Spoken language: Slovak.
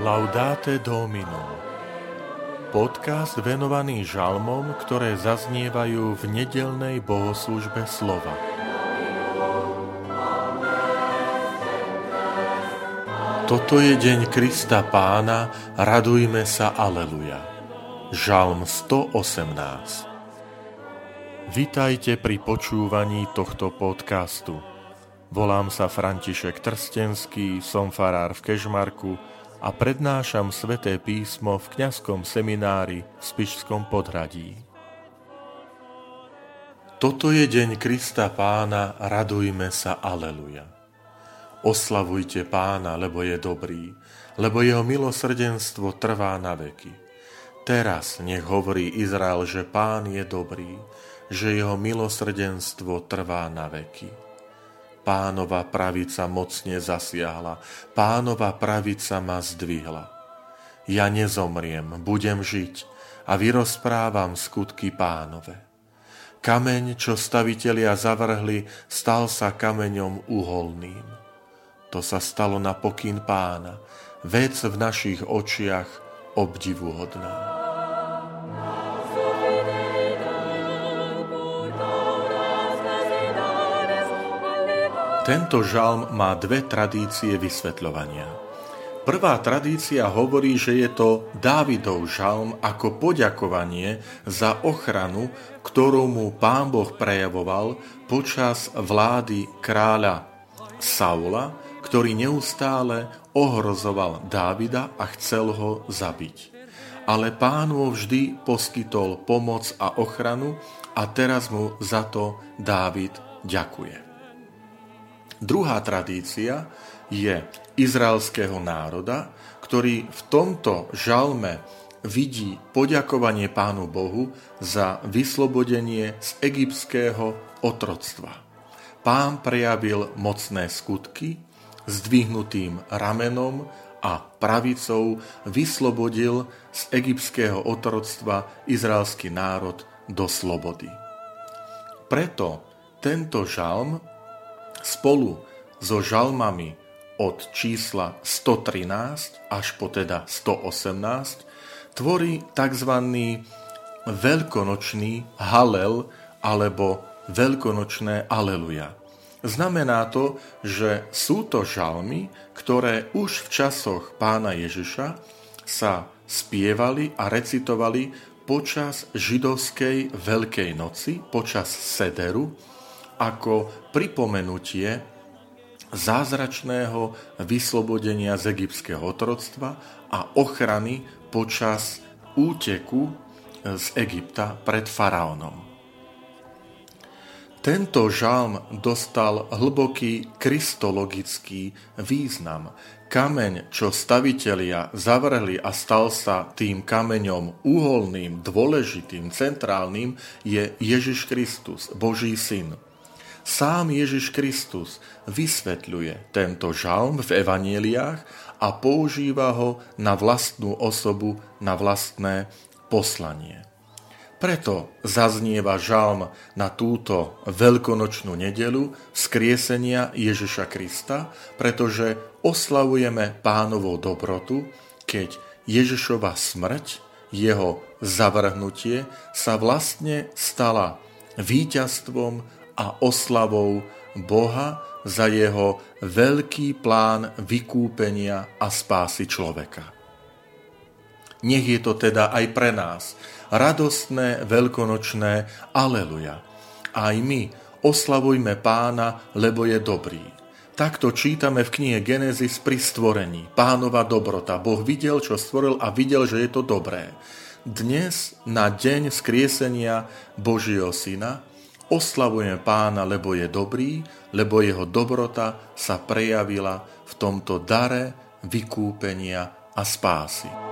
Laudate Domino Podcast venovaný žalmom, ktoré zaznievajú v nedelnej bohoslužbe slova. Toto je deň Krista Pána, radujme sa, aleluja. Žalm 118 Vitajte pri počúvaní tohto podcastu. Volám sa František Trstenský, som farár v Kežmarku, a prednášam sveté písmo v kňazskom seminári v Spišskom podhradí. Toto je deň Krista Pána, radujme sa, aleluja. Oslavujte Pána, lebo je dobrý, lebo jeho milosrdenstvo trvá na veky. Teraz nech hovorí Izrael, že Pán je dobrý, že jeho milosrdenstvo trvá na veky. Pánova pravica mocne zasiahla, pánova pravica ma zdvihla. Ja nezomriem, budem žiť a vyrozprávam skutky pánove. Kameň, čo stavitelia zavrhli, stal sa kameňom uholným. To sa stalo na pokyn pána, vec v našich očiach obdivuhodná. Tento žalm má dve tradície vysvetľovania. Prvá tradícia hovorí, že je to Dávidov žalm ako poďakovanie za ochranu, ktorú mu pán Boh prejavoval počas vlády kráľa Saula, ktorý neustále ohrozoval Dávida a chcel ho zabiť. Ale pán mu vždy poskytol pomoc a ochranu a teraz mu za to Dávid ďakuje. Druhá tradícia je izraelského národa, ktorý v tomto žalme vidí poďakovanie Pánu Bohu za vyslobodenie z egyptského otroctva. Pán prejavil mocné skutky, zdvihnutým ramenom a pravicou vyslobodil z egyptského otroctva izraelský národ do slobody. Preto tento žalm spolu so žalmami od čísla 113 až po teda 118 tvorí tzv. veľkonočný halel alebo veľkonočné aleluja. Znamená to, že sú to žalmy, ktoré už v časoch pána Ježiša sa spievali a recitovali počas židovskej Veľkej noci, počas sederu, ako pripomenutie zázračného vyslobodenia z egyptského otroctva a ochrany počas úteku z Egypta pred faraónom. Tento žalm dostal hlboký kristologický význam. Kameň, čo stavitelia zavrhli a stal sa tým kameňom úholným, dôležitým, centrálnym, je Ježiš Kristus, Boží syn. Sám Ježiš Kristus vysvetľuje tento žalm v evaneliách a používa ho na vlastnú osobu, na vlastné poslanie. Preto zaznieva žalm na túto veľkonočnú nedelu skriesenia Ježiša Krista, pretože oslavujeme pánovou dobrotu, keď Ježišova smrť, jeho zavrhnutie sa vlastne stala víťazstvom a oslavou Boha za jeho veľký plán vykúpenia a spásy človeka. Nech je to teda aj pre nás radostné, veľkonočné Aleluja. Aj my oslavujme pána, lebo je dobrý. Takto čítame v knihe Genesis pri stvorení. Pánova dobrota. Boh videl, čo stvoril a videl, že je to dobré. Dnes, na deň skriesenia Božieho Syna, Oslavujeme pána, lebo je dobrý, lebo jeho dobrota sa prejavila v tomto dare vykúpenia a spásy.